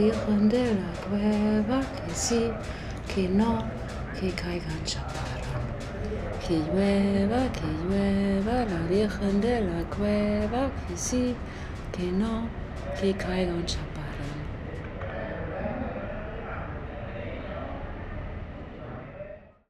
Virgen de la cueva, que sí, que no, que caigan chaparrón. Que llueva, que llueva, la Virgen de la cueva, que sí, que no, que caigan chaparrón.